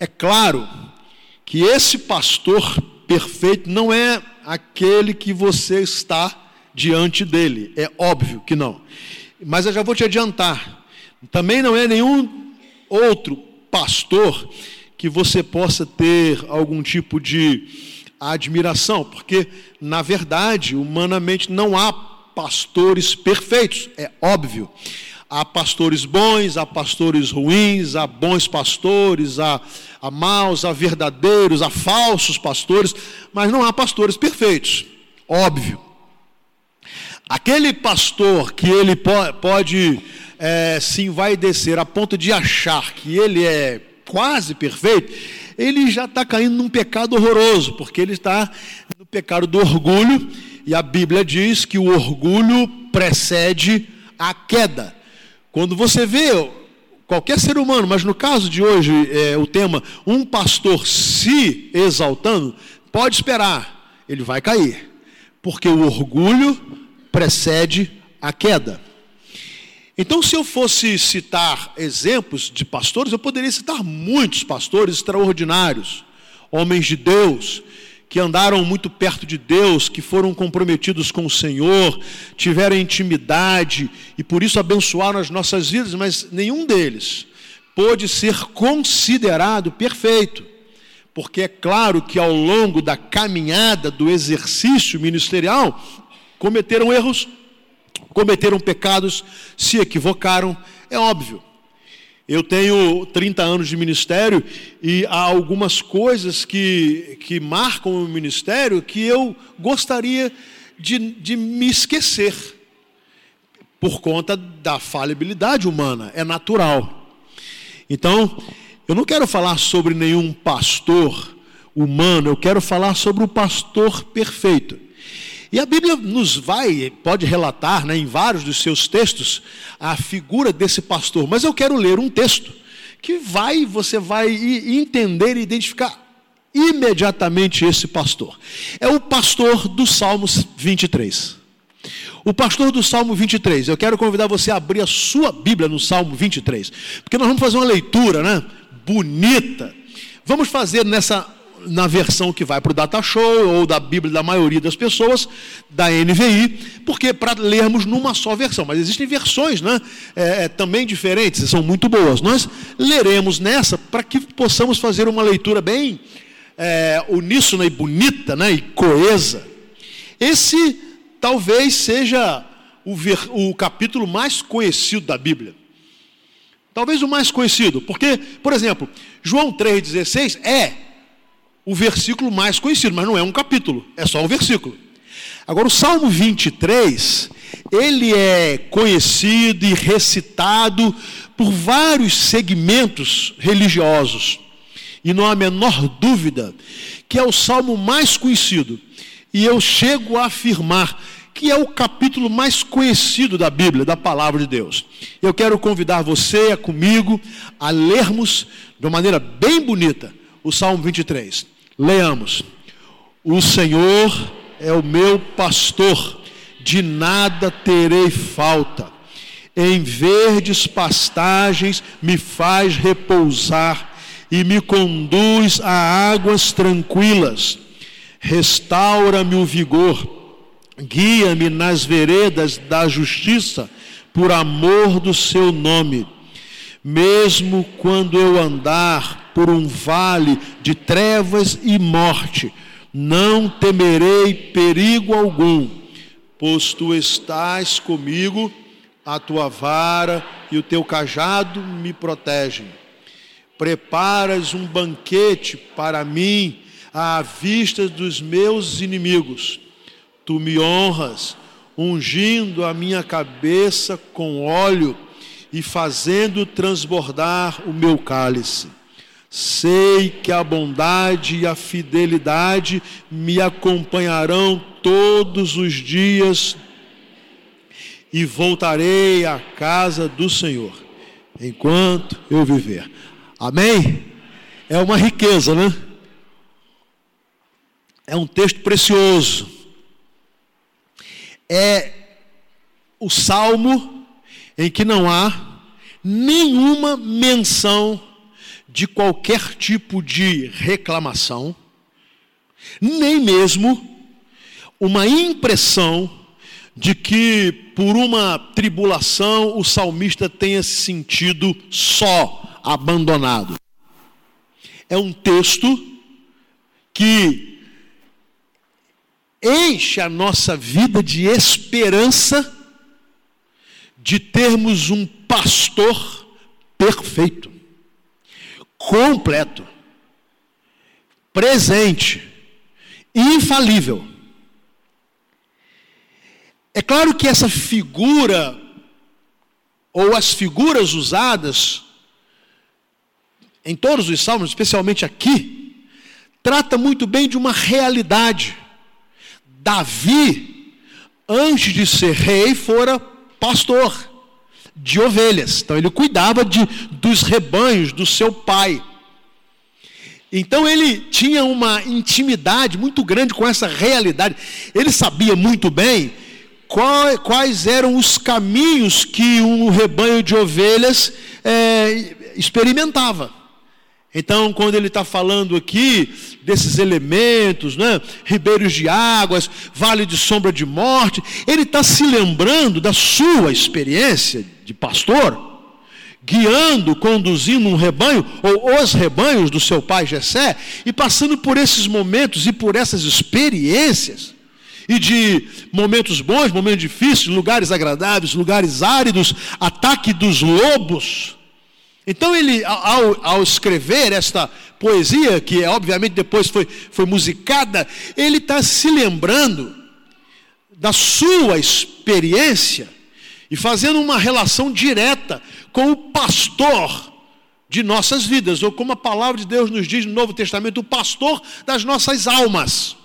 É claro que esse pastor perfeito não é aquele que você está diante dele, é óbvio que não. Mas eu já vou te adiantar, também não é nenhum outro pastor que você possa ter algum tipo de admiração, porque, na verdade, humanamente não há pastores perfeitos, é óbvio. Há pastores bons, há pastores ruins, há bons pastores, há, há maus, há verdadeiros, há falsos pastores, mas não há pastores perfeitos, óbvio. Aquele pastor que ele pode é, se envaidecer a ponto de achar que ele é quase perfeito, ele já está caindo num pecado horroroso, porque ele está no pecado do orgulho, e a Bíblia diz que o orgulho precede a queda. Quando você vê qualquer ser humano, mas no caso de hoje, é, o tema, um pastor se exaltando, pode esperar, ele vai cair, porque o orgulho precede a queda. Então, se eu fosse citar exemplos de pastores, eu poderia citar muitos pastores extraordinários, homens de Deus, que andaram muito perto de Deus, que foram comprometidos com o Senhor, tiveram intimidade e por isso abençoaram as nossas vidas, mas nenhum deles pôde ser considerado perfeito. Porque é claro que ao longo da caminhada do exercício ministerial, cometeram erros, cometeram pecados, se equivocaram, é óbvio. Eu tenho 30 anos de ministério e há algumas coisas que, que marcam o ministério que eu gostaria de, de me esquecer, por conta da falibilidade humana, é natural. Então, eu não quero falar sobre nenhum pastor humano, eu quero falar sobre o pastor perfeito. E a Bíblia nos vai, pode relatar né, em vários dos seus textos, a figura desse pastor. Mas eu quero ler um texto que vai, você vai entender e identificar imediatamente esse pastor. É o pastor do Salmos 23. O pastor do Salmo 23. Eu quero convidar você a abrir a sua Bíblia no Salmo 23, porque nós vamos fazer uma leitura, né, bonita. Vamos fazer nessa na versão que vai para o Data Show ou da Bíblia da maioria das pessoas, da NVI, porque para lermos numa só versão. Mas existem versões né, é, é, também diferentes, são muito boas. Nós leremos nessa para que possamos fazer uma leitura bem é, uníssona e bonita né, e coesa. Esse talvez seja o, ver, o capítulo mais conhecido da Bíblia. Talvez o mais conhecido, porque, por exemplo, João 3,16 é o versículo mais conhecido, mas não é um capítulo, é só um versículo. Agora, o Salmo 23, ele é conhecido e recitado por vários segmentos religiosos. E não há a menor dúvida que é o salmo mais conhecido. E eu chego a afirmar que é o capítulo mais conhecido da Bíblia, da palavra de Deus. Eu quero convidar você, comigo, a lermos de uma maneira bem bonita o Salmo 23. Leamos. O Senhor é o meu pastor, de nada terei falta. Em verdes pastagens me faz repousar e me conduz a águas tranquilas. Restaura-me o vigor, guia-me nas veredas da justiça, por amor do seu nome. Mesmo quando eu andar por um vale de trevas e morte, não temerei perigo algum, pois tu estás comigo, a tua vara e o teu cajado me protegem. Preparas um banquete para mim à vista dos meus inimigos. Tu me honras, ungindo a minha cabeça com óleo e fazendo transbordar o meu cálice. Sei que a bondade e a fidelidade me acompanharão todos os dias e voltarei à casa do Senhor enquanto eu viver. Amém? É uma riqueza, né? É um texto precioso. É o salmo em que não há nenhuma menção de qualquer tipo de reclamação, nem mesmo uma impressão de que por uma tribulação o salmista tenha se sentido só, abandonado. É um texto que enche a nossa vida de esperança de termos um pastor perfeito, completo, presente, infalível. É claro que essa figura, ou as figuras usadas em todos os salmos, especialmente aqui, trata muito bem de uma realidade. Davi, antes de ser rei, fora pastor de ovelhas. Então ele cuidava de, dos rebanhos do seu pai. Então ele tinha uma intimidade muito grande com essa realidade. Ele sabia muito bem qual, quais eram os caminhos que um rebanho de ovelhas é, experimentava. Então, quando ele está falando aqui desses elementos, né, ribeiros de águas, vale de sombra de morte, ele está se lembrando da sua experiência de pastor, guiando, conduzindo um rebanho, ou os rebanhos do seu pai Jessé, e passando por esses momentos e por essas experiências, e de momentos bons, momentos difíceis, lugares agradáveis, lugares áridos, ataque dos lobos, então ele, ao, ao, escrever esta poesia, que obviamente depois foi, foi musicada, ele está se lembrando da sua experiência e fazendo uma relação direta com o pastor de nossas vidas, ou como a palavra de Deus nos diz no Novo Testamento, o pastor das nossas almas.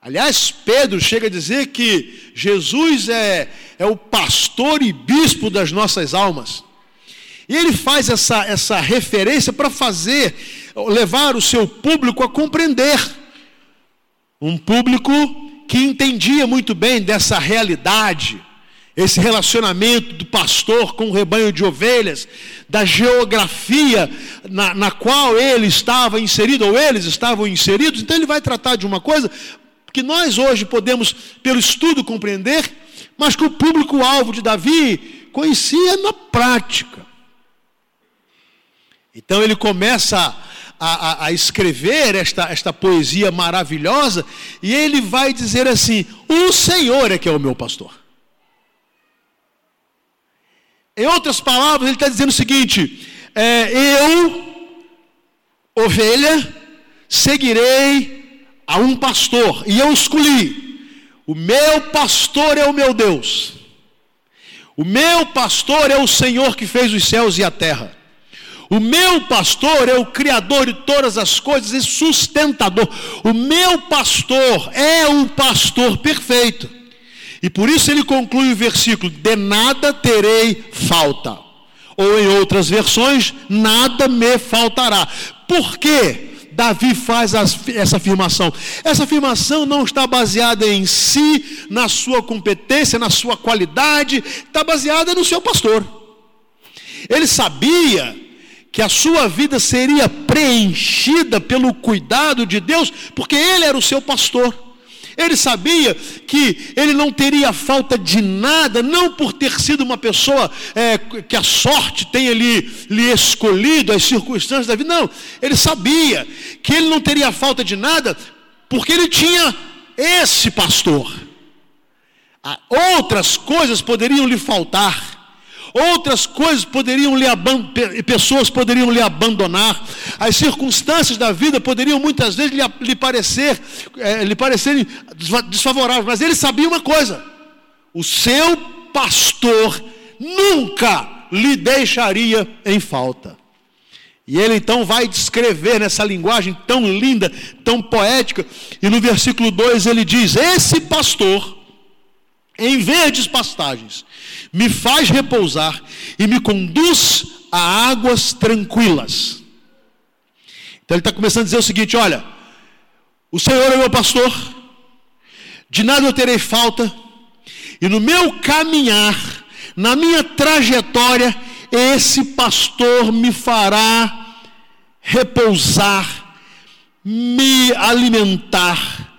Aliás, Pedro chega a dizer que Jesus é, é o pastor e bispo das nossas almas. E ele faz essa, essa referência para fazer, levar o seu público a compreender. Um público que entendia muito bem dessa realidade, esse relacionamento do pastor com o rebanho de ovelhas, da geografia na, na qual ele estava inserido, ou eles estavam inseridos. Então ele vai tratar de uma coisa que nós hoje podemos, pelo estudo, compreender, mas que o público-alvo de Davi conhecia na prática. Então ele começa a, a, escrever esta, esta poesia maravilhosa e ele vai dizer assim: O Senhor é que é o meu pastor. Em outras palavras, ele está dizendo o seguinte: é, Eu, ovelha, seguirei a um pastor, e eu escolhi. O meu pastor é o meu Deus. O meu pastor é o Senhor que fez os céus e a terra. O meu pastor é o criador de todas as coisas e sustentador. O meu pastor é o pastor perfeito. E por isso ele conclui o versículo: De nada terei falta. Ou em outras versões, nada me faltará. Por quê? Davi faz essa afirmação. Essa afirmação não está baseada em si, na sua competência, na sua qualidade, está baseada no seu pastor. Ele sabia que a sua vida seria preenchida pelo cuidado de Deus, porque Ele era o seu pastor. Ele sabia que ele não teria falta de nada, não por ter sido uma pessoa é, que a sorte tenha lhe, lhe escolhido, as circunstâncias da vida. Não, ele sabia que ele não teria falta de nada, porque ele tinha esse pastor. Ah, outras coisas poderiam lhe faltar outras coisas poderiam lhe pessoas poderiam lhe abandonar, as circunstâncias da vida poderiam muitas vezes lhe, lhe parecer é, lhe parecerem desfavoráveis, mas ele sabia uma coisa: o seu pastor nunca lhe deixaria em falta. E ele então vai descrever nessa linguagem tão linda, tão poética, e no versículo 2 ele diz: Esse pastor em verdes pastagens, me faz repousar e me conduz a águas tranquilas. Então ele está começando a dizer o seguinte: olha, o Senhor é meu pastor, de nada eu terei falta, e no meu caminhar, na minha trajetória, esse pastor me fará repousar, me alimentar,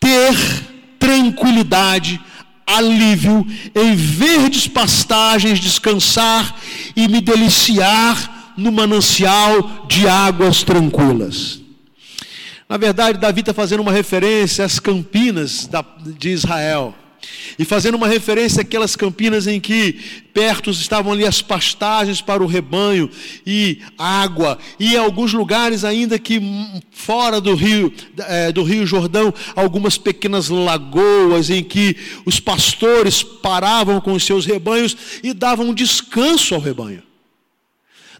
ter tranquilidade, alívio, em verdes pastagens descansar e me deliciar no manancial de águas tranquilas. Na verdade, Davi está fazendo uma referência às campinas de Israel. E fazendo uma referência àquelas campinas em que perto estavam ali as pastagens para o rebanho e água, e alguns lugares ainda que fora do rio, é, do rio Jordão, algumas pequenas lagoas em que os pastores paravam com os seus rebanhos e davam descanso ao rebanho.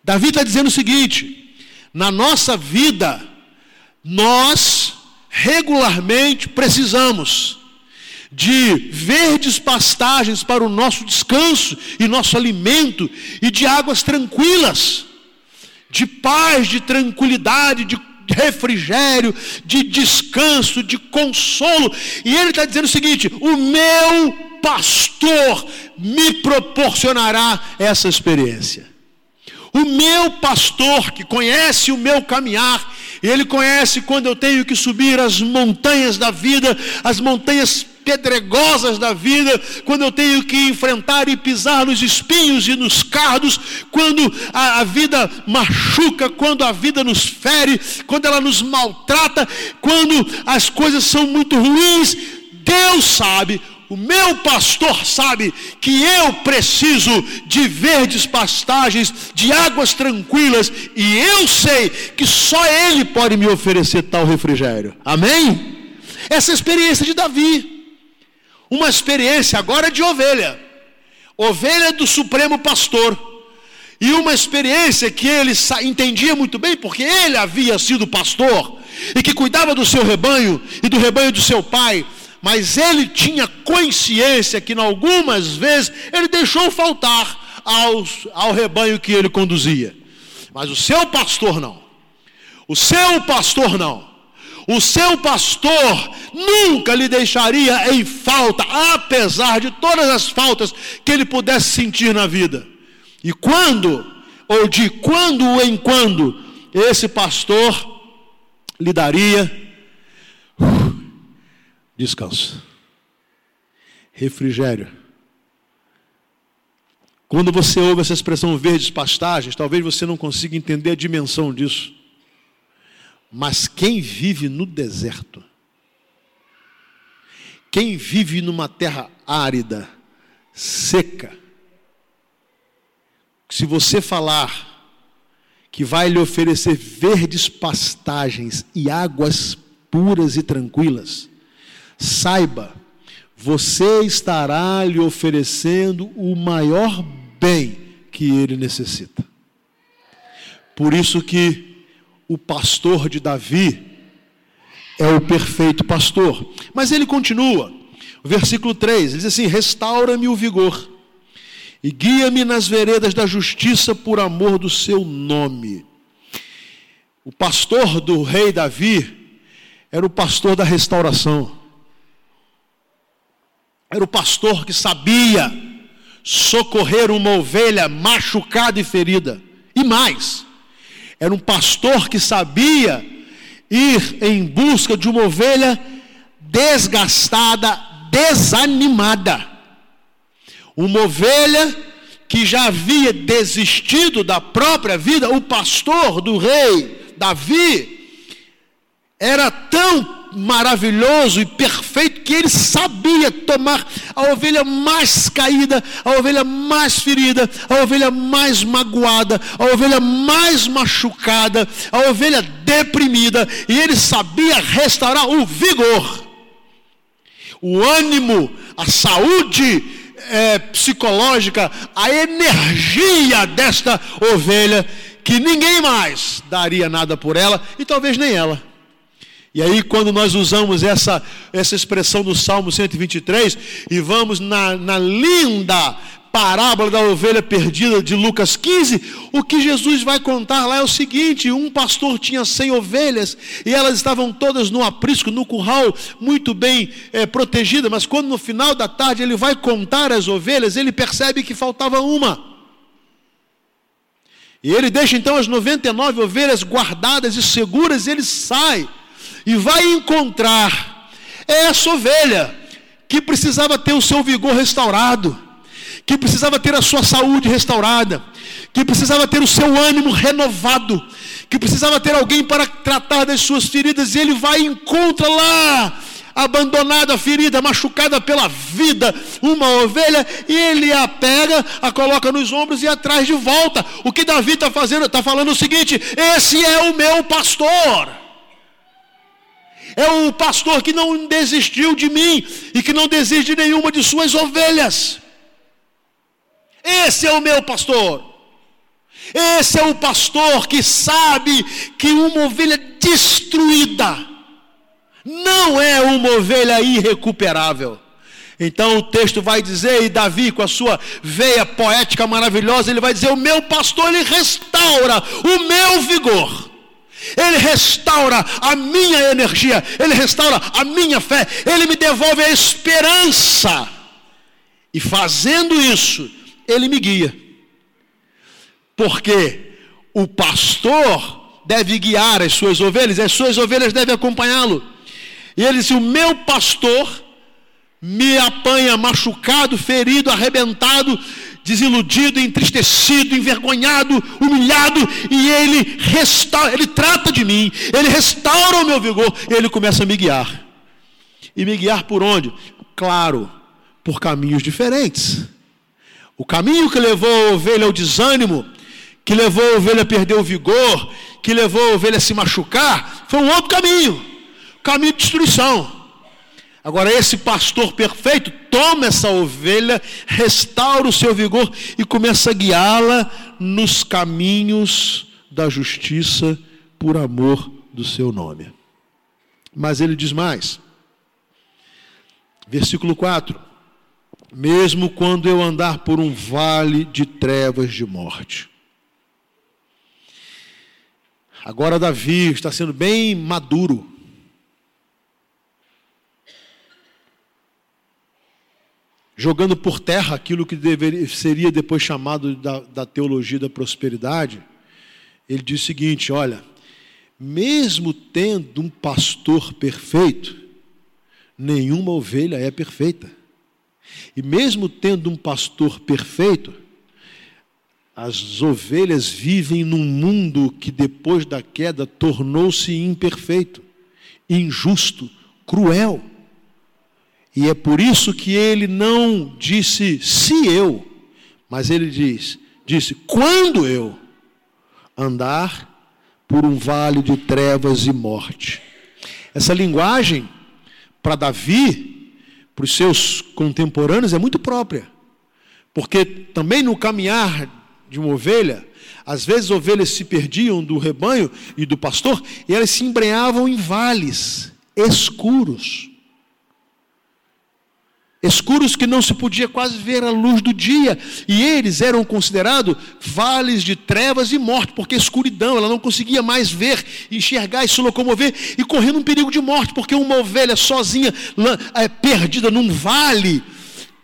Davi está dizendo o seguinte: na nossa vida, nós regularmente precisamos de verdes pastagens para o nosso descanso e nosso alimento, e de águas tranquilas, de paz, de tranquilidade, de refrigério, de descanso, de consolo. E ele está dizendo o seguinte: o meu pastor me proporcionará essa experiência. O meu pastor, que conhece o meu caminhar, ele conhece quando eu tenho que subir as montanhas da vida, as montanhas pedregosas da vida, quando eu tenho que enfrentar e pisar nos espinhos e nos cardos, quando a, a vida machuca, quando a vida nos fere, quando ela nos maltrata, quando as coisas são muito ruins, Deus sabe o meu pastor sabe que eu preciso de verdes pastagens, de águas tranquilas, e eu sei que só Ele pode me oferecer tal refrigério. Amém? Essa é experiência de Davi. Uma experiência agora de ovelha, ovelha do Supremo Pastor, e uma experiência que ele entendia muito bem, porque ele havia sido pastor, e que cuidava do seu rebanho e do rebanho do seu pai, mas ele tinha consciência que, em algumas vezes, ele deixou faltar aos, ao rebanho que ele conduzia, mas o seu pastor não, o seu pastor não. O seu pastor nunca lhe deixaria em falta, apesar de todas as faltas que ele pudesse sentir na vida. E quando, ou de quando em quando, esse pastor lhe daria uh, descanso, refrigério. Quando você ouve essa expressão verdes pastagens, talvez você não consiga entender a dimensão disso. Mas quem vive no deserto, quem vive numa terra árida, seca, se você falar que vai lhe oferecer verdes pastagens e águas puras e tranquilas, saiba, você estará lhe oferecendo o maior bem que ele necessita. Por isso que o pastor de Davi é o perfeito pastor. Mas ele continua, versículo 3, ele diz assim: Restaura-me o vigor e guia-me nas veredas da justiça por amor do seu nome. O pastor do rei Davi era o pastor da restauração. Era o pastor que sabia socorrer uma ovelha machucada e ferida. E mais, era um pastor que sabia ir em busca de uma ovelha desgastada, desanimada. Uma ovelha que já havia desistido da própria vida, o pastor do rei Davi era tão maravilhoso e perfeito que ele sabia tomar a ovelha mais caída, a ovelha mais ferida, a ovelha mais magoada, a ovelha mais machucada, a ovelha deprimida, e ele sabia restaurar o vigor, o ânimo, a saúde é, psicológica, a energia desta ovelha, que ninguém mais daria nada por ela e talvez nem ela. E aí, quando nós usamos essa, essa expressão do Salmo 123 e vamos na, na linda parábola da ovelha perdida de Lucas 15, o que Jesus vai contar lá é o seguinte: um pastor tinha 100 ovelhas e elas estavam todas no aprisco, no curral, muito bem é, protegidas, mas quando no final da tarde ele vai contar as ovelhas, ele percebe que faltava uma. E ele deixa então as 99 ovelhas guardadas e seguras, e ele sai e vai encontrar essa ovelha que precisava ter o seu vigor restaurado, que precisava ter a sua saúde restaurada, que precisava ter o seu ânimo renovado, que precisava ter alguém para tratar das suas feridas, e ele vai e encontra lá abandonada, ferida, machucada pela vida, uma ovelha, e ele a pega, a coloca nos ombros e atrás de volta. O que Davi está fazendo? Está falando o seguinte: esse é o meu pastor. É o pastor que não desistiu de mim e que não desiste de nenhuma de suas ovelhas. Esse é o meu pastor. Esse é o pastor que sabe que uma ovelha destruída não é uma ovelha irrecuperável. Então o texto vai dizer, e Davi, com a sua veia poética maravilhosa, ele vai dizer: O meu pastor, ele restaura o meu vigor, ele restaura a minha energia, ele restaura a minha fé, ele me devolve a esperança, e fazendo isso, ele me guia, porque o pastor deve guiar as suas ovelhas, as suas ovelhas devem acompanhá-lo. E ele disse: O meu pastor me apanha machucado, ferido, arrebentado, desiludido, entristecido, envergonhado, humilhado, e ele restaura, ele trata de mim, ele restaura o meu vigor, ele começa a me guiar. E me guiar por onde? Claro, por caminhos diferentes. O caminho que levou a ovelha ao desânimo, que levou a ovelha a perder o vigor, que levou a ovelha a se machucar, foi um outro caminho caminho de destruição. Agora, esse pastor perfeito toma essa ovelha, restaura o seu vigor e começa a guiá-la nos caminhos da justiça por amor do seu nome. Mas ele diz mais, versículo 4: Mesmo quando eu andar por um vale de trevas de morte. Agora, Davi está sendo bem maduro jogando por terra aquilo que deveria, seria depois chamado da, da teologia da prosperidade, ele diz o seguinte: olha, mesmo tendo um pastor perfeito, nenhuma ovelha é perfeita. E mesmo tendo um pastor perfeito, as ovelhas vivem num mundo que depois da queda tornou-se imperfeito, injusto, cruel. E é por isso que ele não disse se eu, mas ele diz, disse quando eu andar por um vale de trevas e morte. Essa linguagem para Davi, para os seus contemporâneos é muito própria. Porque também no caminhar de uma ovelha, às vezes ovelhas se perdiam do rebanho e do pastor e elas se embrenhavam em vales escuros escuros que não se podia quase ver a luz do dia, e eles eram considerados vales de trevas e morte, porque escuridão, ela não conseguia mais ver, enxergar e se locomover, e correndo um perigo de morte, porque uma ovelha sozinha, é, perdida num vale,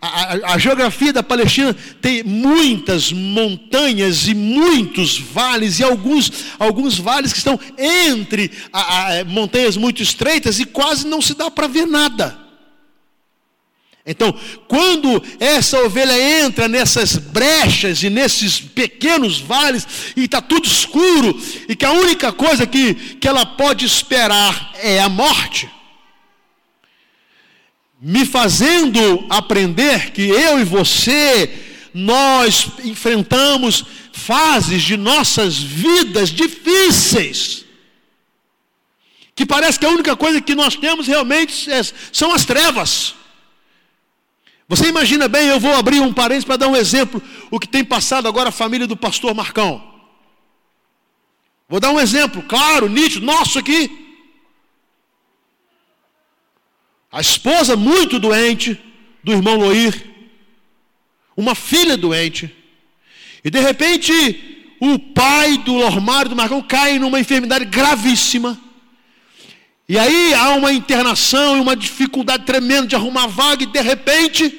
a, a, a, geografia da Palestina tem muitas montanhas e muitos vales, e alguns, alguns vales que estão entre a, montanhas muito estreitas e quase não se dá para ver nada. Então, quando essa ovelha entra nessas brechas e nesses pequenos vales, e está tudo escuro, e que a única coisa que, que ela pode esperar é a morte, me fazendo aprender que eu e você, nós enfrentamos fases de nossas vidas difíceis, que parece que a única coisa que nós temos realmente é, são as trevas. Você imagina bem, eu vou abrir um parênteses para dar um exemplo, o que tem passado agora a família do pastor Marcão. Vou dar um exemplo, claro, nítido, nosso aqui. A esposa muito doente do irmão Loir, uma filha doente, e de repente o pai do Lormário do Marcão cai numa enfermidade gravíssima. E aí há uma internação e uma dificuldade tremenda de arrumar vaga, e de repente,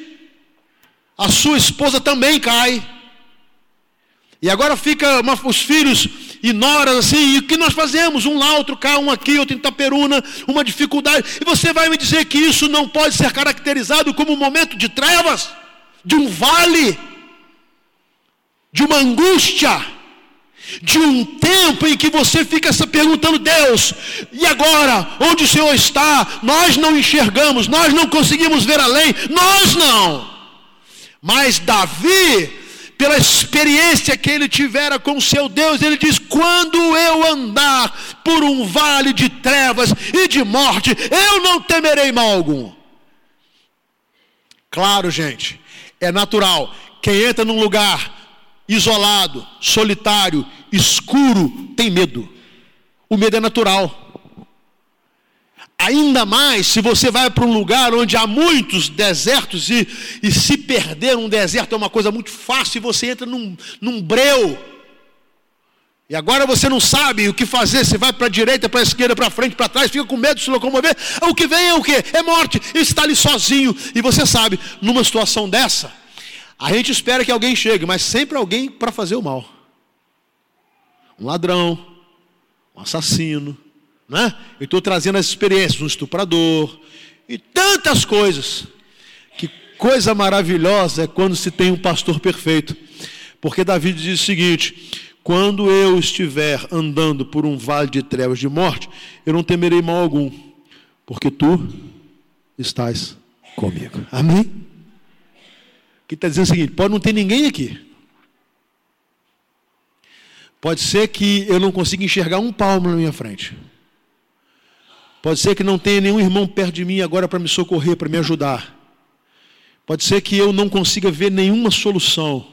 a sua esposa também cai. E agora fica uma, os filhos e noras assim, e o que nós fazemos? Um lá, outro cá, um aqui, outro em Itaperuna, uma dificuldade. E você vai me dizer que isso não pode ser caracterizado como um momento de trevas, de um vale, de uma angústia, de um tempo em que você fica se perguntando, Deus, e agora? Onde o Senhor está? Nós não enxergamos, nós não conseguimos ver além, nós não. Mas Davi pela experiência que ele tivera com seu Deus, ele diz: Quando eu andar por um vale de trevas e de morte, eu não temerei mal algum. Claro, gente, é natural. Quem entra num lugar isolado, solitário, escuro, tem medo. O medo é natural. Ainda mais se você vai para um lugar onde há muitos desertos e, e se perder um deserto é uma coisa muito fácil e você entra num, num breu. E agora você não sabe o que fazer, você vai para a direita, para a esquerda, para frente, para trás, fica com medo de se locomover. O que vem é o que? É morte. Está ali sozinho. E você sabe, numa situação dessa, a gente espera que alguém chegue, mas sempre alguém para fazer o mal. Um ladrão, um assassino, né? Eu estou trazendo as experiências, um estuprador e tantas coisas. Que coisa maravilhosa é quando se tem um pastor perfeito. Porque Davi diz o seguinte: quando eu estiver andando por um vale de trevas de morte, eu não temerei mal algum, porque tu estás comigo. Amém? Que está dizendo o seguinte: pode não ter ninguém aqui. Pode ser que eu não consiga enxergar um palmo na minha frente. Pode ser que não tenha nenhum irmão perto de mim agora para me socorrer, para me ajudar. Pode ser que eu não consiga ver nenhuma solução.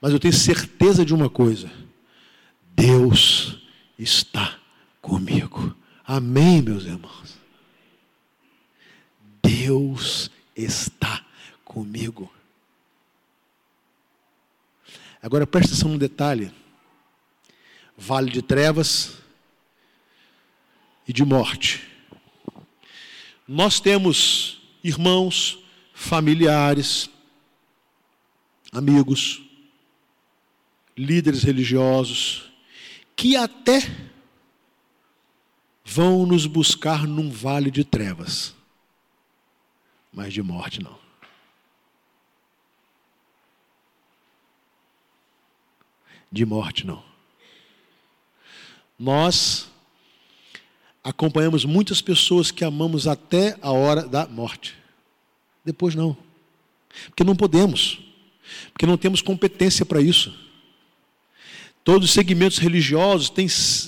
Mas eu tenho certeza de uma coisa: Deus está comigo. Amém, meus irmãos. Deus está comigo. Agora preste atenção no detalhe: vale de trevas e de morte. Nós temos irmãos, familiares, amigos, líderes religiosos, que até vão nos buscar num vale de trevas, mas de morte não. De morte não. Nós acompanhamos muitas pessoas que amamos até a hora da morte. Depois não. Porque não podemos. Porque não temos competência para isso. Todos os segmentos religiosos têm,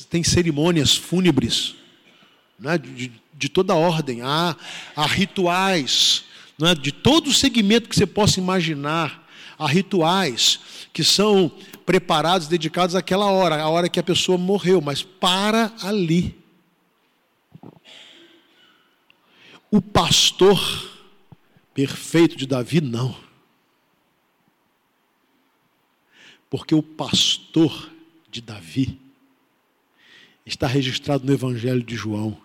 têm cerimônias fúnebres, né, de, de toda ordem. Há, há rituais, né, de todo segmento que você possa imaginar. Há rituais que são preparados, dedicados àquela hora, a hora que a pessoa morreu, mas para ali. O pastor perfeito de Davi, não. Porque o pastor de Davi está registrado no Evangelho de João.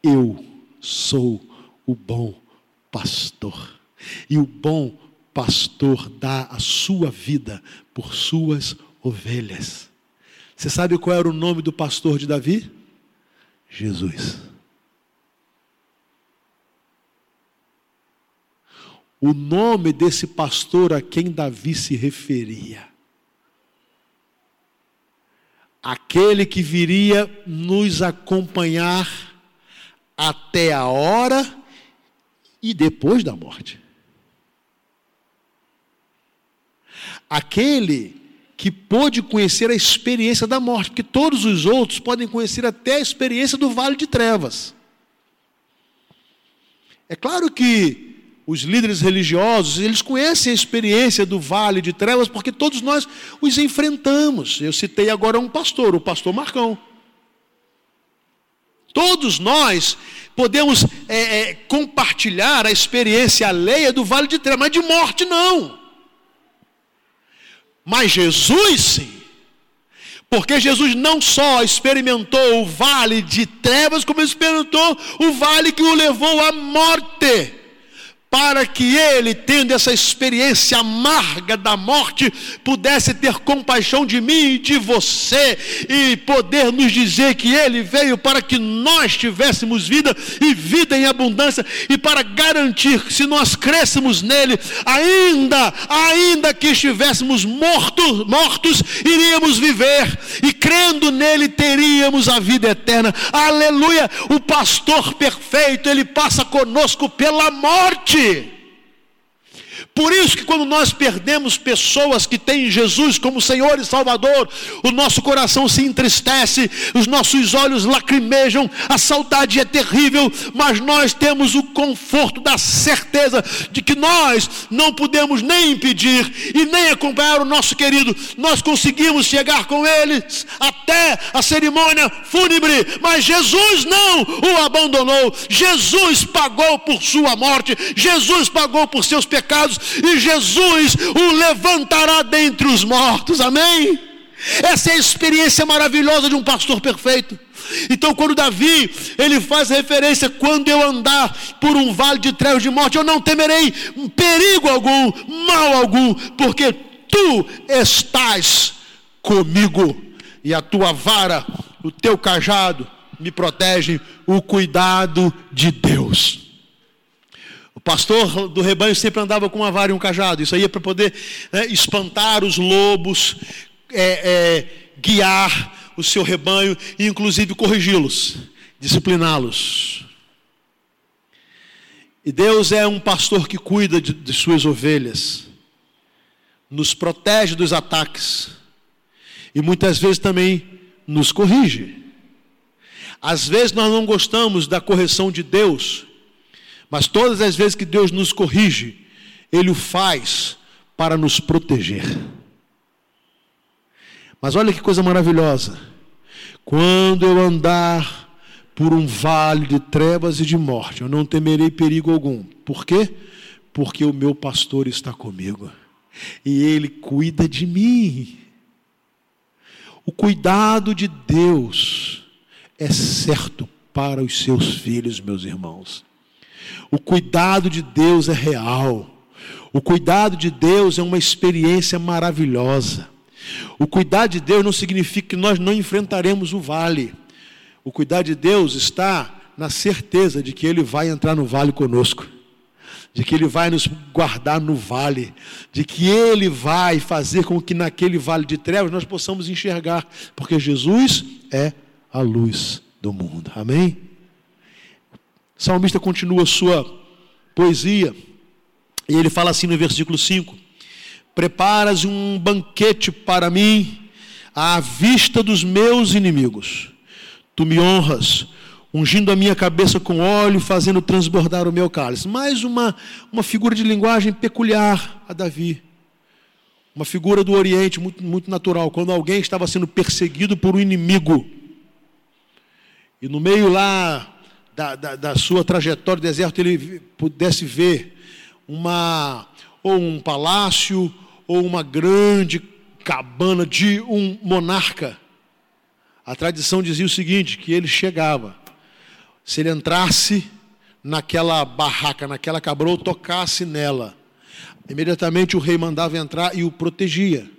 Eu sou o bom pastor. E o bom pastor dá a sua vida por suas ovelhas. Você sabe qual era o nome do pastor de Davi? Jesus. o nome desse pastor a quem Davi se referia. Aquele que viria nos acompanhar até a hora e depois da morte. Aquele que pôde conhecer a experiência da morte, porque todos os outros podem conhecer até a experiência do vale de trevas. É claro que os líderes religiosos, eles conhecem a experiência do vale de trevas, porque todos nós os enfrentamos. Eu citei agora um pastor, o pastor Marcão. Todos nós podemos é, é, compartilhar a experiência alheia do vale de trevas, mas de morte não. Mas Jesus sim. Porque Jesus não só experimentou o vale de trevas, como experimentou o vale que o levou à morte para que ele, tendo essa experiência amarga da morte, pudesse ter compaixão de mim e de você e poder nos dizer que ele veio para que nós tivéssemos vida e vida em abundância e para garantir que se nós crescemos nele, ainda, ainda que estivéssemos mortos, mortos, iríamos viver e crendo nele teríamos a vida eterna. Aleluia! O pastor perfeito, ele passa conosco pela morte Hoje, por isso que quando nós perdemos pessoas que têm Jesus como Senhor e Salvador, o nosso coração se entristece, os nossos olhos lacrimejam, a saudade é terrível, mas nós temos o conforto da certeza de que nós não podemos nem impedir e nem acompanhar o nosso querido. Nós conseguimos chegar com eles até a cerimônia fúnebre, mas Jesus não o abandonou. Jesus pagou por sua morte, Jesus pagou por seus pecados e Jesus o levantará dentre os mortos, amém? Essa é a experiência maravilhosa de um pastor perfeito. Então, quando Davi ele faz referência, quando eu andar por um vale de trevas de morte, eu não temerei perigo algum, mal algum, porque tu estás comigo, e a tua vara, o teu cajado me protegem, o cuidado de Deus. O pastor do rebanho sempre andava com uma vara e um cajado. Isso aí é para poder né, espantar os lobos, é, é, guiar o seu rebanho e, inclusive, corrigi-los, discipliná-los. E Deus é um pastor que cuida de, de suas ovelhas, nos protege dos ataques e muitas vezes também nos corrige. Às vezes nós não gostamos da correção de Deus mas todas as vezes que Deus nos corrige, Ele o faz para nos proteger. Mas olha que coisa maravilhosa. Quando eu andar por um vale de trevas e de morte, eu não temerei perigo algum. Por quê? Porque o meu pastor está comigo. E ele cuida de mim. O cuidado de Deus é certo para os seus filhos, meus irmãos. O cuidado de Deus é real. O cuidado de Deus é uma experiência maravilhosa. O cuidado de Deus não significa que nós não enfrentaremos o vale. O cuidado de Deus está na certeza de que Ele vai entrar no vale conosco, de que Ele vai nos guardar no vale, de que Ele vai fazer com que naquele vale de trevas nós possamos enxergar, porque Jesus é a luz do mundo. Amém? O salmista continua sua poesia, e ele fala assim no versículo 5: Preparas um banquete para mim à vista dos meus inimigos. Tu me honras, ungindo a minha cabeça com óleo, fazendo transbordar o meu cálice. Mais uma, uma figura de linguagem peculiar a Davi. Uma figura do Oriente muito, muito natural. Quando alguém estava sendo perseguido por um inimigo, e no meio lá da, da, da sua trajetória de deserto, ele pudesse ver uma, ou um palácio, ou uma grande cabana de um monarca. A tradição dizia o seguinte: que ele chegava, se ele entrasse naquela barraca, naquela cabroa, tocasse nela, imediatamente o rei mandava entrar e o protegia.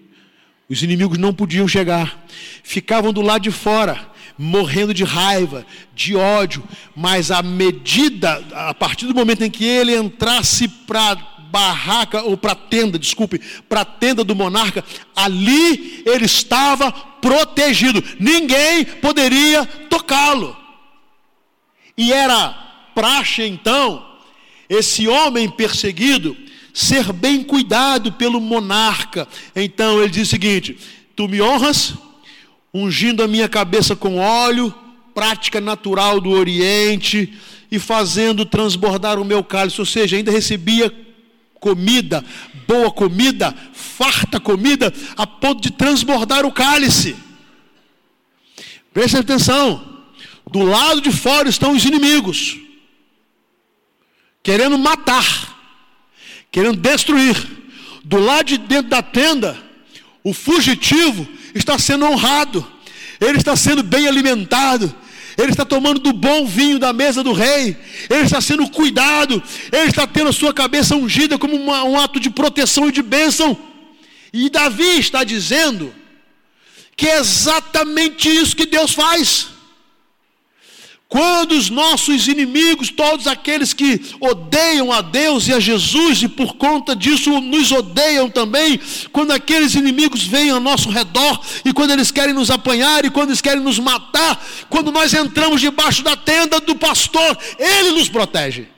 Os inimigos não podiam chegar, ficavam do lado de fora morrendo de raiva, de ódio, mas à medida, a partir do momento em que ele entrasse para barraca ou para tenda, desculpe, para tenda do monarca, ali ele estava protegido. Ninguém poderia tocá-lo. E era praxe então esse homem perseguido ser bem cuidado pelo monarca. Então ele diz o seguinte: Tu me honras ungindo a minha cabeça com óleo, prática natural do Oriente, e fazendo transbordar o meu cálice, ou seja, ainda recebia comida, boa comida, farta comida, a ponto de transbordar o cálice. Preste atenção, do lado de fora estão os inimigos, querendo matar, querendo destruir. Do lado de dentro da tenda, o fugitivo está sendo honrado, ele está sendo bem alimentado, ele está tomando do bom vinho da mesa do rei, ele está sendo cuidado, ele está tendo a sua cabeça ungida como uma, um ato de proteção e de bênção. E Davi está dizendo que é exatamente isso que Deus faz. Quando os nossos inimigos, todos aqueles que odeiam a Deus e a Jesus e por conta disso nos odeiam também, quando aqueles inimigos vêm ao nosso redor e quando eles querem nos apanhar e quando eles querem nos matar, quando nós entramos debaixo da tenda do pastor, ele nos protege.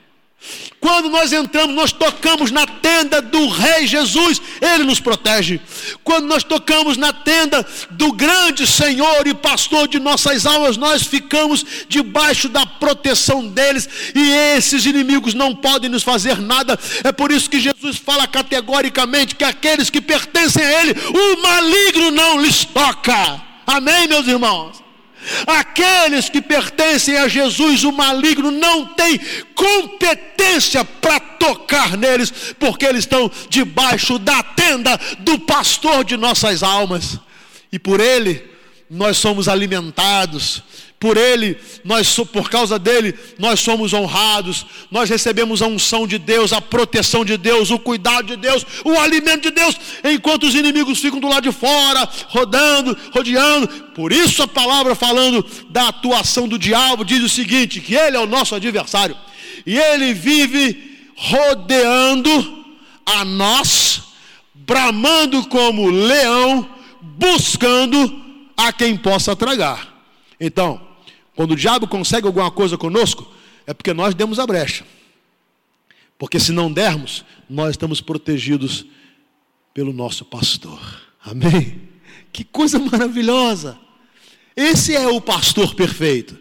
Quando nós entramos, nós tocamos na tenda do Rei Jesus, Ele nos protege. Quando nós tocamos na tenda do grande Senhor e Pastor de nossas almas, nós ficamos debaixo da proteção deles e esses inimigos não podem nos fazer nada. É por isso que Jesus fala categoricamente que aqueles que pertencem a Ele, o maligno não lhes toca. Amém, meus irmãos? Aqueles que pertencem a Jesus, o maligno, não tem competência para tocar neles, porque eles estão debaixo da tenda do pastor de nossas almas, e por ele nós somos alimentados, por ele, nós por causa dele, nós somos honrados, nós recebemos a unção de Deus, a proteção de Deus, o cuidado de Deus, o alimento de Deus, enquanto os inimigos ficam do lado de fora, rodando, rodeando. Por isso a palavra falando da atuação do diabo diz o seguinte, que ele é o nosso adversário. E ele vive rodeando a nós, bramando como leão, buscando a quem possa tragar. Então, quando o diabo consegue alguma coisa conosco, é porque nós demos a brecha. Porque se não dermos, nós estamos protegidos pelo nosso pastor. Amém? Que coisa maravilhosa! Esse é o pastor perfeito.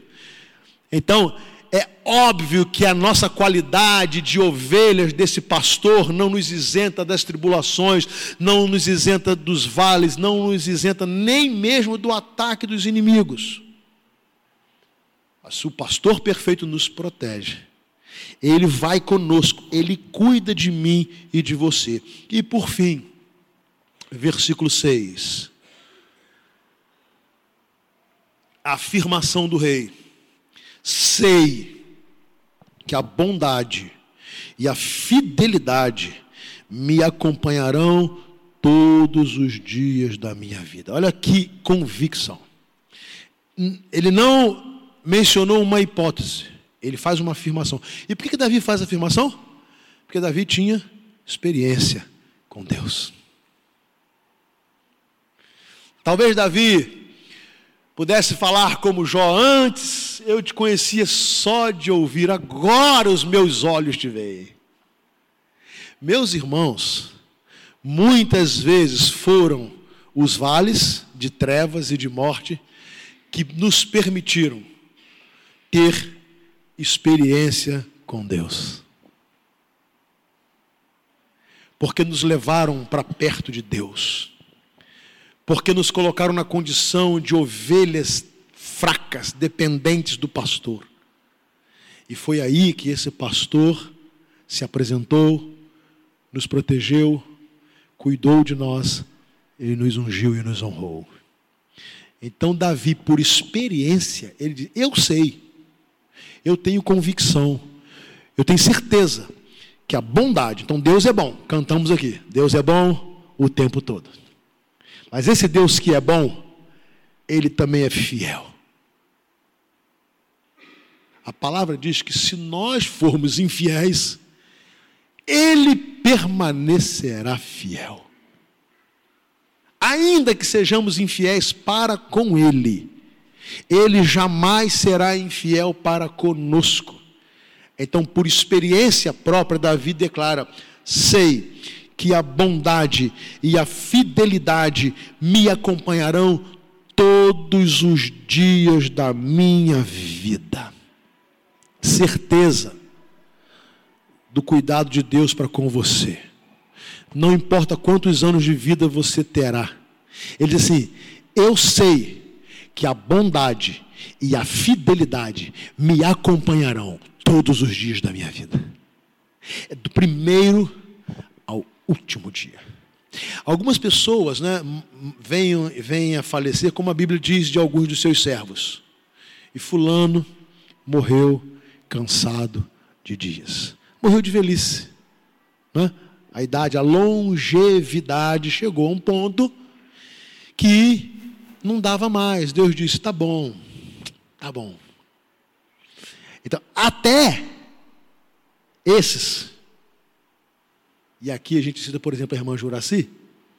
Então, é óbvio que a nossa qualidade de ovelhas desse pastor não nos isenta das tribulações, não nos isenta dos vales, não nos isenta nem mesmo do ataque dos inimigos. Mas o pastor perfeito nos protege. Ele vai conosco, ele cuida de mim e de você. E por fim, versículo 6. A afirmação do rei: Sei que a bondade e a fidelidade me acompanharão todos os dias da minha vida. Olha que convicção. Ele não mencionou uma hipótese, ele faz uma afirmação. E por que, que Davi faz a afirmação? Porque Davi tinha experiência com Deus. Talvez Davi pudesse falar como Jó antes, eu te conhecia só de ouvir, agora os meus olhos te veem. Meus irmãos, muitas vezes foram os vales de trevas e de morte que nos permitiram ter experiência com Deus. Porque nos levaram para perto de Deus. Porque nos colocaram na condição de ovelhas fracas, dependentes do pastor. E foi aí que esse pastor se apresentou, nos protegeu, cuidou de nós, ele nos ungiu e nos honrou. Então, Davi, por experiência, ele diz: Eu sei eu tenho convicção, eu tenho certeza que a bondade, então Deus é bom, cantamos aqui, Deus é bom o tempo todo. Mas esse Deus que é bom, ele também é fiel. A palavra diz que se nós formos infiéis, ele permanecerá fiel. Ainda que sejamos infiéis para com ele, ele jamais será infiel para conosco. Então, por experiência própria, Davi declara: sei que a bondade e a fidelidade me acompanharão todos os dias da minha vida. Certeza do cuidado de Deus para com você. Não importa quantos anos de vida você terá. Ele diz assim: Eu sei que a bondade e a fidelidade me acompanharão todos os dias da minha vida. É do primeiro último dia. Algumas pessoas né, vêm, vêm a falecer, como a Bíblia diz de alguns dos seus servos. E Fulano morreu cansado de dias. Morreu de velhice. Né? A idade, a longevidade chegou a um ponto que não dava mais. Deus disse: tá bom, tá bom. Então, até esses, e aqui a gente cita, por exemplo, a irmã Juraci,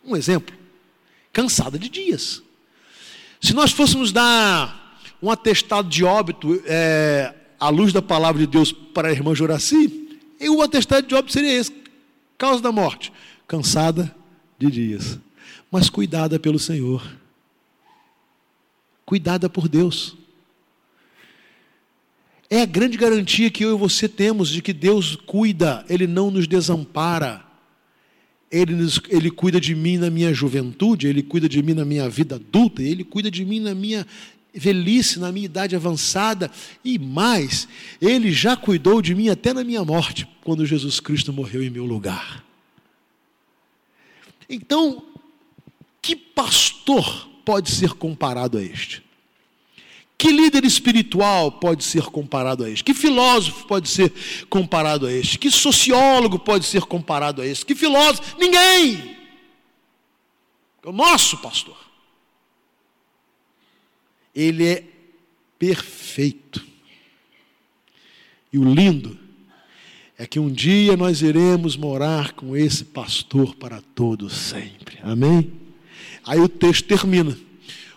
um exemplo, cansada de dias. Se nós fôssemos dar um atestado de óbito é, à luz da palavra de Deus para a irmã Juraci, o atestado de óbito seria esse: causa da morte, cansada de dias, mas cuidada pelo Senhor, cuidada por Deus. É a grande garantia que eu e você temos de que Deus cuida, Ele não nos desampara. Ele, nos, ele cuida de mim na minha juventude, Ele cuida de mim na minha vida adulta, Ele cuida de mim na minha velhice, na minha idade avançada, e mais, Ele já cuidou de mim até na minha morte, quando Jesus Cristo morreu em meu lugar. Então, que pastor pode ser comparado a este? Que líder espiritual pode ser comparado a este? Que filósofo pode ser comparado a este? Que sociólogo pode ser comparado a este? Que filósofo? Ninguém! É o nosso pastor. Ele é perfeito. E o lindo é que um dia nós iremos morar com esse pastor para todo sempre. Amém? Aí o texto termina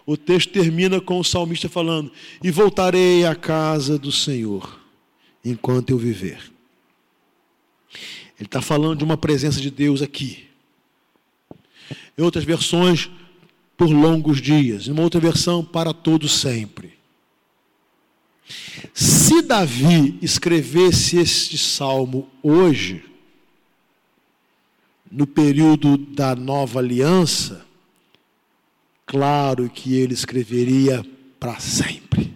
o texto termina com o salmista falando: E voltarei à casa do Senhor enquanto eu viver. Ele está falando de uma presença de Deus aqui. Em outras versões, por longos dias. Em uma outra versão, para todo sempre. Se Davi escrevesse este salmo hoje, no período da nova aliança, claro que ele escreveria para sempre.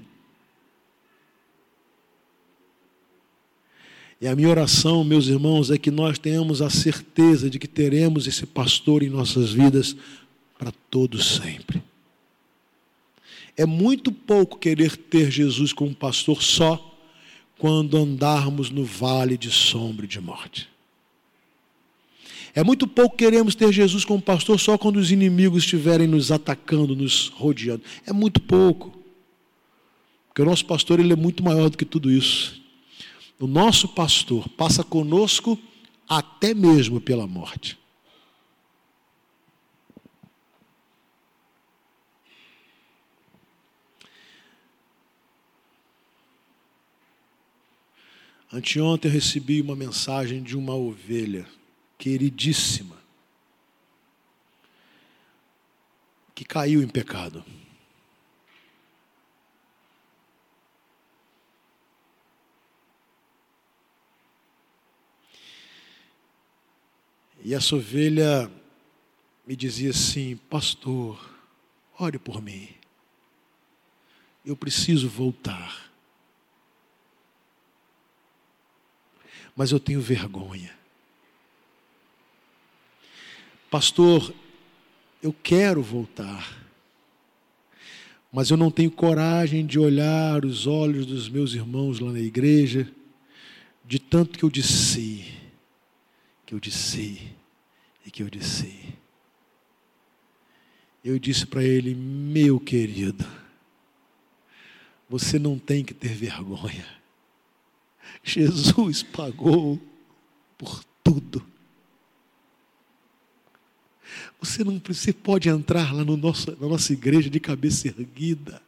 E a minha oração, meus irmãos, é que nós tenhamos a certeza de que teremos esse pastor em nossas vidas para todos sempre. É muito pouco querer ter Jesus como pastor só quando andarmos no vale de sombra e de morte. É muito pouco queremos ter Jesus como pastor só quando os inimigos estiverem nos atacando, nos rodeando. É muito pouco. Porque o nosso pastor ele é muito maior do que tudo isso. O nosso pastor passa conosco até mesmo pela morte. Anteontem eu recebi uma mensagem de uma ovelha queridíssima, que caiu em pecado. E essa ovelha me dizia assim: Pastor, ore por mim. Eu preciso voltar. Mas eu tenho vergonha. Pastor, eu quero voltar, mas eu não tenho coragem de olhar os olhos dos meus irmãos lá na igreja, de tanto que eu disse, que eu disse e que eu disse. Eu disse para ele, meu querido, você não tem que ter vergonha. Jesus pagou por tudo. Você não você pode entrar lá no nosso, na nossa igreja de cabeça erguida,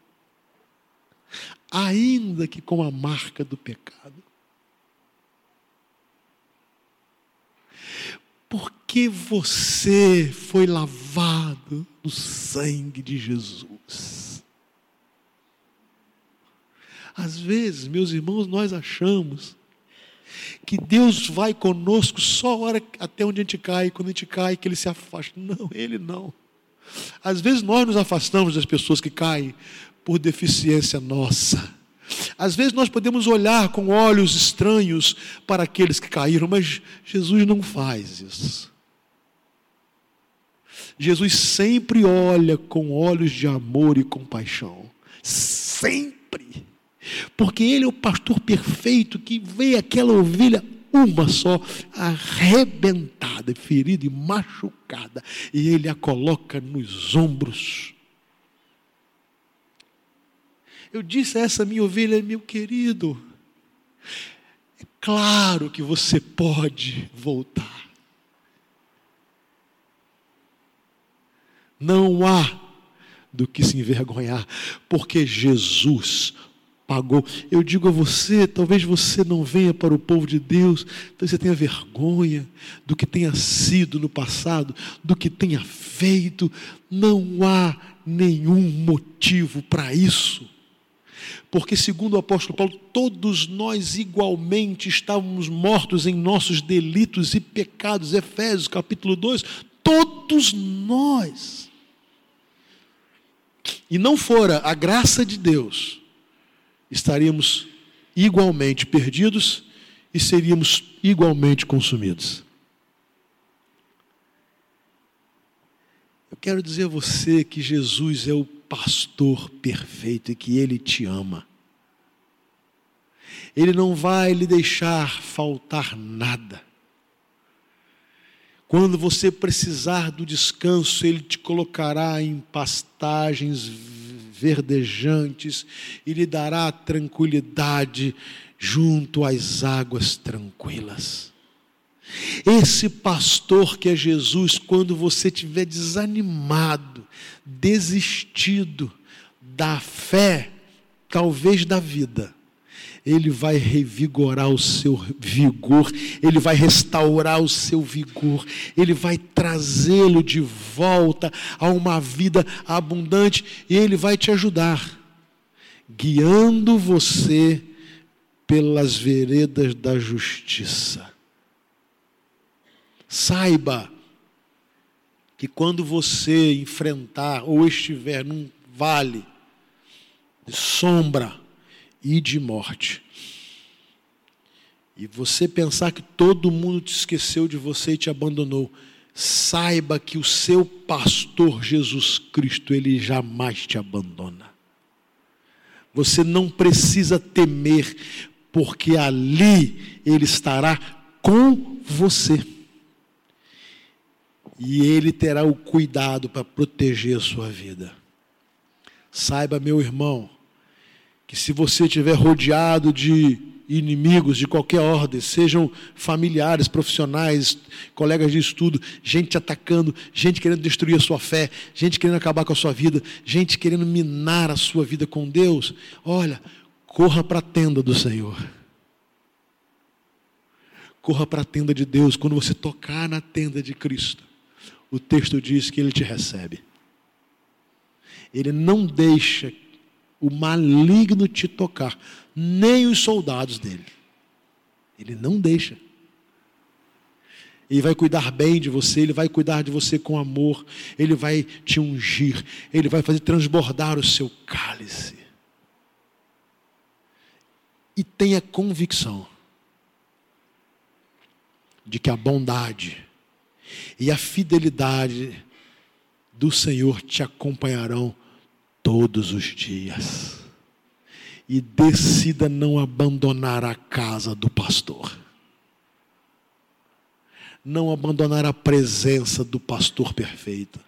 ainda que com a marca do pecado. Porque você foi lavado no sangue de Jesus. Às vezes, meus irmãos, nós achamos que Deus vai conosco só hora até onde a gente cai, quando a gente cai, que Ele se afasta. Não, Ele não. Às vezes nós nos afastamos das pessoas que caem por deficiência nossa. Às vezes nós podemos olhar com olhos estranhos para aqueles que caíram, mas Jesus não faz isso. Jesus sempre olha com olhos de amor e compaixão. Sempre. Porque Ele é o pastor perfeito que vê aquela ovelha uma só, arrebentada, ferida e machucada, e Ele a coloca nos ombros. Eu disse a essa minha ovelha, meu querido, é claro que você pode voltar. Não há do que se envergonhar, porque Jesus pagou. Eu digo a você, talvez você não venha para o povo de Deus, talvez você tenha vergonha do que tenha sido no passado, do que tenha feito. Não há nenhum motivo para isso. Porque, segundo o apóstolo Paulo, todos nós igualmente estávamos mortos em nossos delitos e pecados. Efésios capítulo 2, todos nós. E não fora a graça de Deus, estaríamos igualmente perdidos e seríamos igualmente consumidos. Eu quero dizer a você que Jesus é o pastor perfeito e que ele te ama. Ele não vai lhe deixar faltar nada. Quando você precisar do descanso, Ele te colocará em pastagens verdejantes e lhe dará tranquilidade junto às águas tranquilas. Esse pastor que é Jesus, quando você estiver desanimado, desistido da fé, talvez da vida, ele vai revigorar o seu vigor, ele vai restaurar o seu vigor, ele vai trazê-lo de volta a uma vida abundante e ele vai te ajudar, guiando você pelas veredas da justiça. Saiba que quando você enfrentar ou estiver num vale de sombra, e de morte. E você pensar que todo mundo te esqueceu de você e te abandonou, saiba que o seu pastor Jesus Cristo, ele jamais te abandona. Você não precisa temer, porque ali ele estará com você. E ele terá o cuidado para proteger a sua vida. Saiba, meu irmão, que se você estiver rodeado de inimigos de qualquer ordem, sejam familiares, profissionais, colegas de estudo, gente atacando, gente querendo destruir a sua fé, gente querendo acabar com a sua vida, gente querendo minar a sua vida com Deus, olha, corra para a tenda do Senhor. Corra para a tenda de Deus. Quando você tocar na tenda de Cristo, o texto diz que Ele te recebe. Ele não deixa o maligno te tocar, nem os soldados dele. Ele não deixa. Ele vai cuidar bem de você, ele vai cuidar de você com amor, ele vai te ungir, ele vai fazer transbordar o seu cálice. E tenha convicção de que a bondade e a fidelidade do Senhor te acompanharão todos os dias. E decida não abandonar a casa do pastor. Não abandonar a presença do pastor perfeito.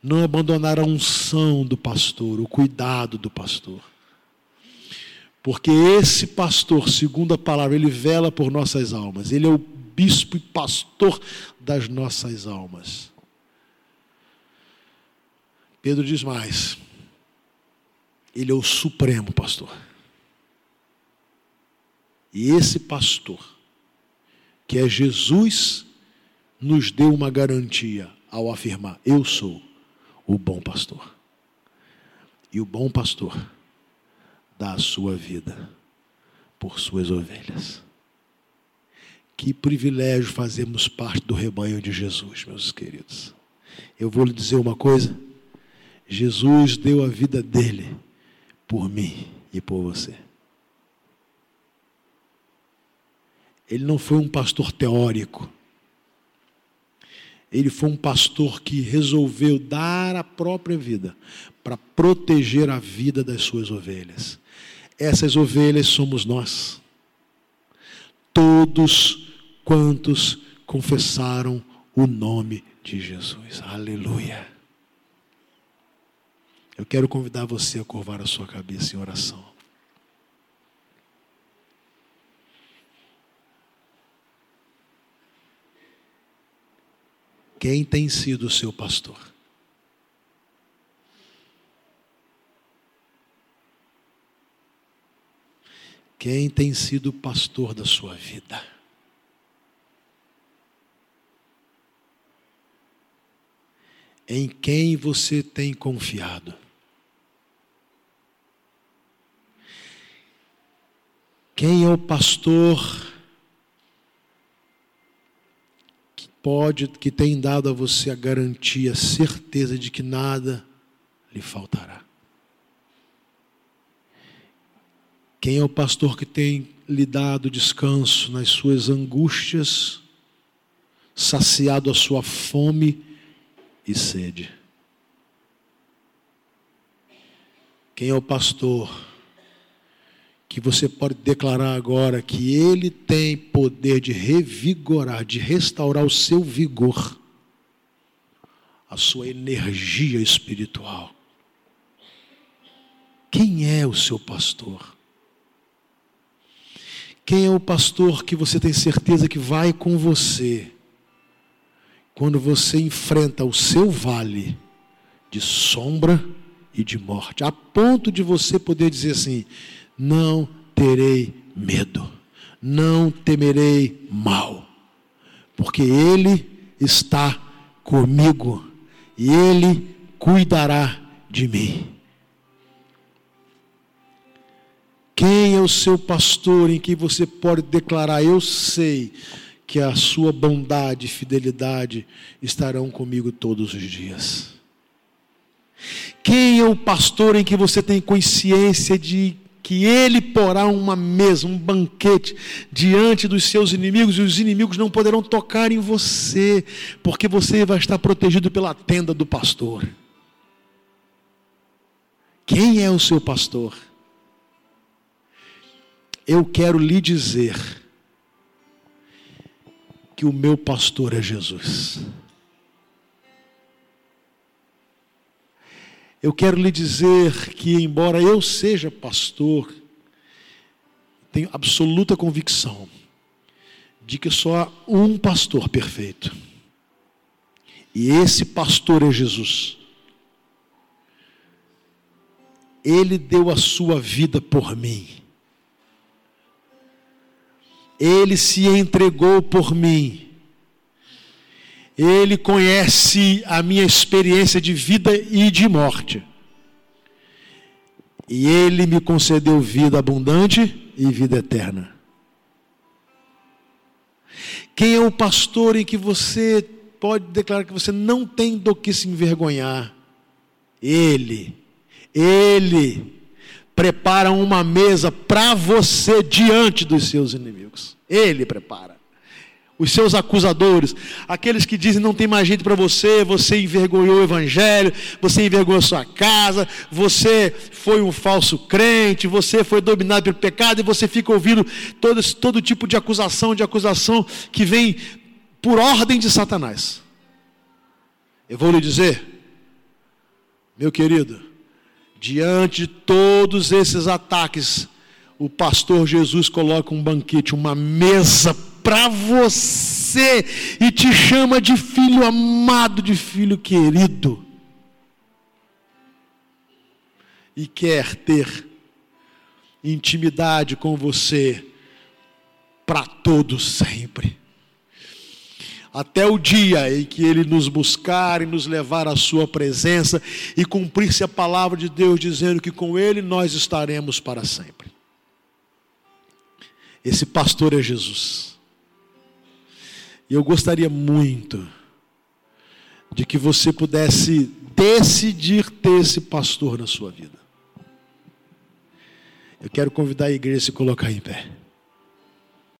Não abandonar a unção do pastor, o cuidado do pastor. Porque esse pastor, segundo a palavra, ele vela por nossas almas. Ele é o bispo e pastor das nossas almas. Pedro diz mais: Ele é o supremo pastor. E esse pastor, que é Jesus, nos deu uma garantia ao afirmar: Eu sou o bom pastor. E o bom pastor dá a sua vida por suas ovelhas. Que privilégio fazermos parte do rebanho de Jesus, meus queridos. Eu vou lhe dizer uma coisa Jesus deu a vida dele por mim e por você. Ele não foi um pastor teórico. Ele foi um pastor que resolveu dar a própria vida para proteger a vida das suas ovelhas. Essas ovelhas somos nós. Todos quantos confessaram o nome de Jesus. Aleluia. Quero convidar você a curvar a sua cabeça em oração. Quem tem sido o seu pastor? Quem tem sido o pastor da sua vida? Em quem você tem confiado? Quem é o pastor que pode, que tem dado a você a garantia, a certeza de que nada lhe faltará? Quem é o pastor que tem lhe dado descanso nas suas angústias, saciado a sua fome e sede? Quem é o pastor que você pode declarar agora que ele tem poder de revigorar, de restaurar o seu vigor, a sua energia espiritual? Quem é o seu pastor? Quem é o pastor que você tem certeza que vai com você quando você enfrenta o seu vale de sombra e de morte, a ponto de você poder dizer assim: não terei medo, não temerei mal, porque Ele está comigo e Ele cuidará de mim. Quem é o seu pastor em que você pode declarar: Eu sei que a sua bondade e fidelidade estarão comigo todos os dias? Quem é o pastor em que você tem consciência de que ele porá uma mesa, um banquete diante dos seus inimigos e os inimigos não poderão tocar em você, porque você vai estar protegido pela tenda do pastor? Quem é o seu pastor? eu quero lhe dizer que o meu pastor é Jesus. Eu quero lhe dizer que, embora eu seja pastor, tenho absoluta convicção de que só há um pastor perfeito. E esse pastor é Jesus. Ele deu a sua vida por mim. Ele se entregou por mim. Ele conhece a minha experiência de vida e de morte. E Ele me concedeu vida abundante e vida eterna. Quem é o pastor em que você pode declarar que você não tem do que se envergonhar? Ele. Ele prepara uma mesa para você diante dos seus inimigos. Ele prepara. Os seus acusadores, aqueles que dizem não tem mais jeito para você, você envergonhou o evangelho, você envergonhou a sua casa, você foi um falso crente, você foi dominado pelo pecado e você fica ouvindo todo, todo tipo de acusação, de acusação que vem por ordem de Satanás. Eu vou lhe dizer, meu querido, Diante de todos esses ataques, o pastor Jesus coloca um banquete, uma mesa para você e te chama de filho amado, de filho querido. E quer ter intimidade com você para todo sempre até o dia em que Ele nos buscar e nos levar à Sua presença e cumprir-se a palavra de Deus dizendo que com Ele nós estaremos para sempre. Esse pastor é Jesus. E eu gostaria muito de que você pudesse decidir ter esse pastor na sua vida. Eu quero convidar a igreja a se colocar em pé.